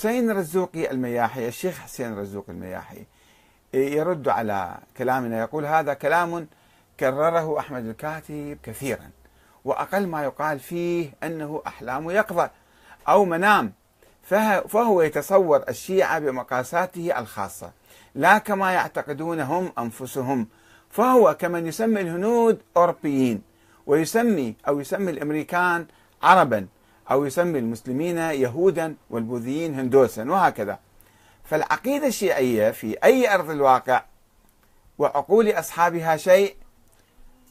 حسين رزوقي المياحي. الشيخ حسين رزوقي المياحي يرد على كلامنا يقول هذا كلام كرره أحمد الكاتب كثيرا وأقل ما يقال فيه أنه أحلام يقظة أو منام فهو يتصور الشيعة بمقاساته الخاصة لا كما يعتقدون هم أنفسهم فهو كمن يسمي الهنود أوروبيين ويسمي أو يسمي الأمريكان عربا أو يسمي المسلمين يهودا والبوذيين هندوسا وهكذا. فالعقيدة الشيعية في أي أرض الواقع وعقول أصحابها شيء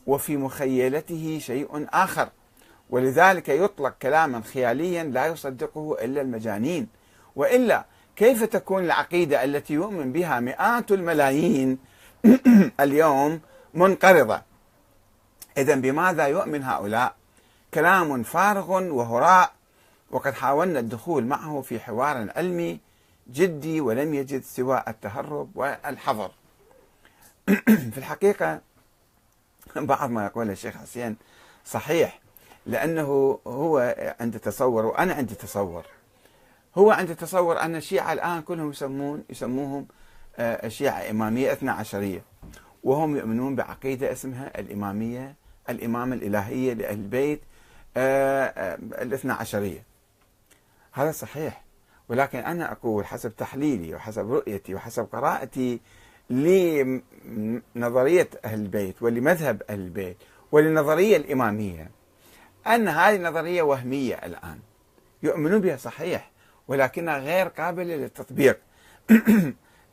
وفي مخيلته شيء آخر. ولذلك يطلق كلاما خياليا لا يصدقه إلا المجانين. وإلا كيف تكون العقيدة التي يؤمن بها مئات الملايين اليوم منقرضة؟ إذا بماذا يؤمن هؤلاء؟ كلام فارغ وهراء وقد حاولنا الدخول معه في حوار علمي جدي ولم يجد سوى التهرب والحظر. في الحقيقة بعض ما يقوله الشيخ حسين صحيح لأنه هو عنده تصور وأنا عندي تصور. هو عنده تصور أن الشيعة الآن كلهم يسمون يسموهم الشيعة آه، إمامية اثنا عشرية وهم يؤمنون بعقيدة اسمها الإمامية الإمامة الإلهية لأهل البيت الاثنى عشرية. هذا صحيح. ولكن أنا أقول حسب تحليلي وحسب رؤيتي وحسب قراءتي لنظرية أهل البيت ولمذهب أهل البيت وللنظرية الإمامية أن هذه النظرية وهمية الآن. يؤمنون بها صحيح ولكنها غير قابلة للتطبيق.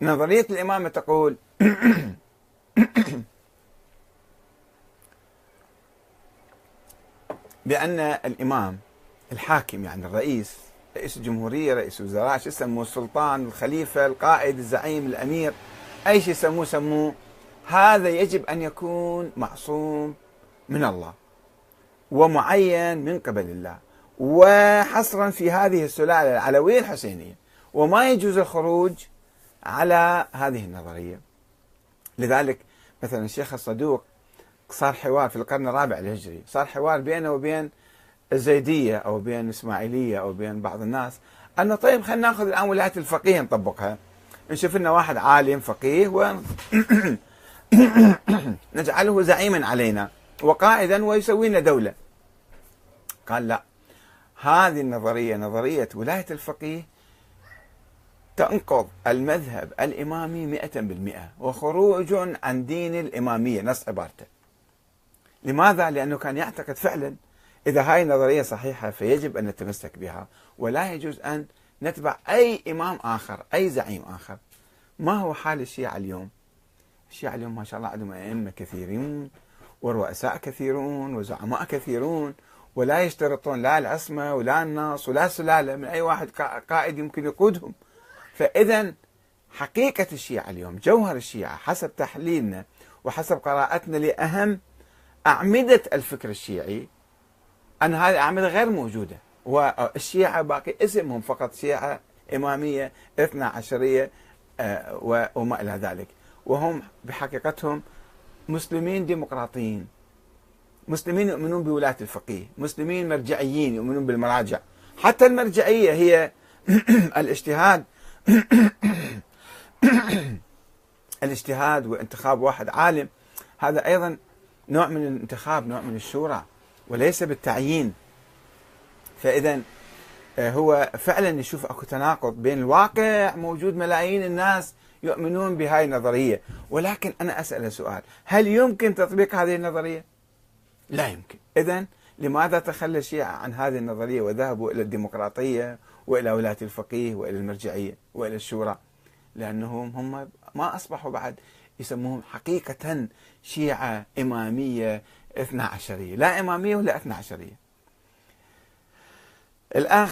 نظرية الإمامة تقول بأن الإمام الحاكم يعني الرئيس رئيس الجمهورية رئيس الوزراء شو يسموه السلطان الخليفة القائد الزعيم الأمير أي شيء يسموه سموه هذا يجب أن يكون معصوم من الله ومعين من قبل الله. وحصرا في هذه السلالة العلوية الحسينية وما يجوز الخروج على هذه النظرية. لذلك مثلا الشيخ الصدوق صار حوار في القرن الرابع الهجري. صار حوار بينه وبين الزيدية أو بين الإسماعيلية أو بين بعض الناس. أنه طيب خلينا نأخذ الآن ولاية الفقيه نطبقها. نشوف لنا واحد عالم فقيه ونجعله زعيما علينا وقائدا ويسوي لنا دولة. قال لا. هذه النظرية نظرية ولاية الفقيه تنقض المذهب الإمامي مئة بالمئة وخروج عن دين الإمامية. نص عبارته. لماذا؟ لأنه كان يعتقد فعلا إذا هاي النظرية صحيحة فيجب أن نتمسك بها ولا يجوز أن نتبع أي إمام آخر أي زعيم آخر. ما هو حال الشيعة اليوم؟ الشيعة اليوم ما شاء الله عندهم أئمة كثيرون ورؤساء كثيرون وزعماء كثيرون ولا يشترطون لا العصمة ولا النص ولا سلالة من أي واحد قائد يمكن يقودهم. فإذا حقيقة الشيعة اليوم جوهر الشيعة حسب تحليلنا وحسب قراءتنا لأهم أعمدة الفكر الشيعي أن هذه الأعمدة غير موجودة. والشيعة باقي اسمهم فقط شيعة إمامية اثنا عشرية آه، وما إلى ذلك. وهم بحقيقتهم مسلمين ديمقراطيين. مسلمين يؤمنون بولاية الفقيه مسلمين مرجعيين يؤمنون بالمراجع. حتى المرجعية هي الاجتهاد. الاجتهاد وانتخاب واحد عالم. هذا أيضا نوع من الانتخاب نوع من الشورى وليس بالتعيين. فإذا آه، هو فعلا يشوف أكو تناقض بين الواقع موجود ملايين الناس يؤمنون بهاي النظرية. ولكن أنا أسأل سؤال هل يمكن تطبيق هذه النظرية؟ لا يمكن. إذا لماذا تخلى الشيعة عن هذه النظرية وذهبوا إلى الديمقراطية وإلى ولاية الفقيه وإلى المرجعية وإلى الشورى؟ لأنهم هم ما أصبحوا بعد يسموهم حقيقة شيعة إمامية اثنا عشرية. لا إمامية ولا اثنا عشرية. الآن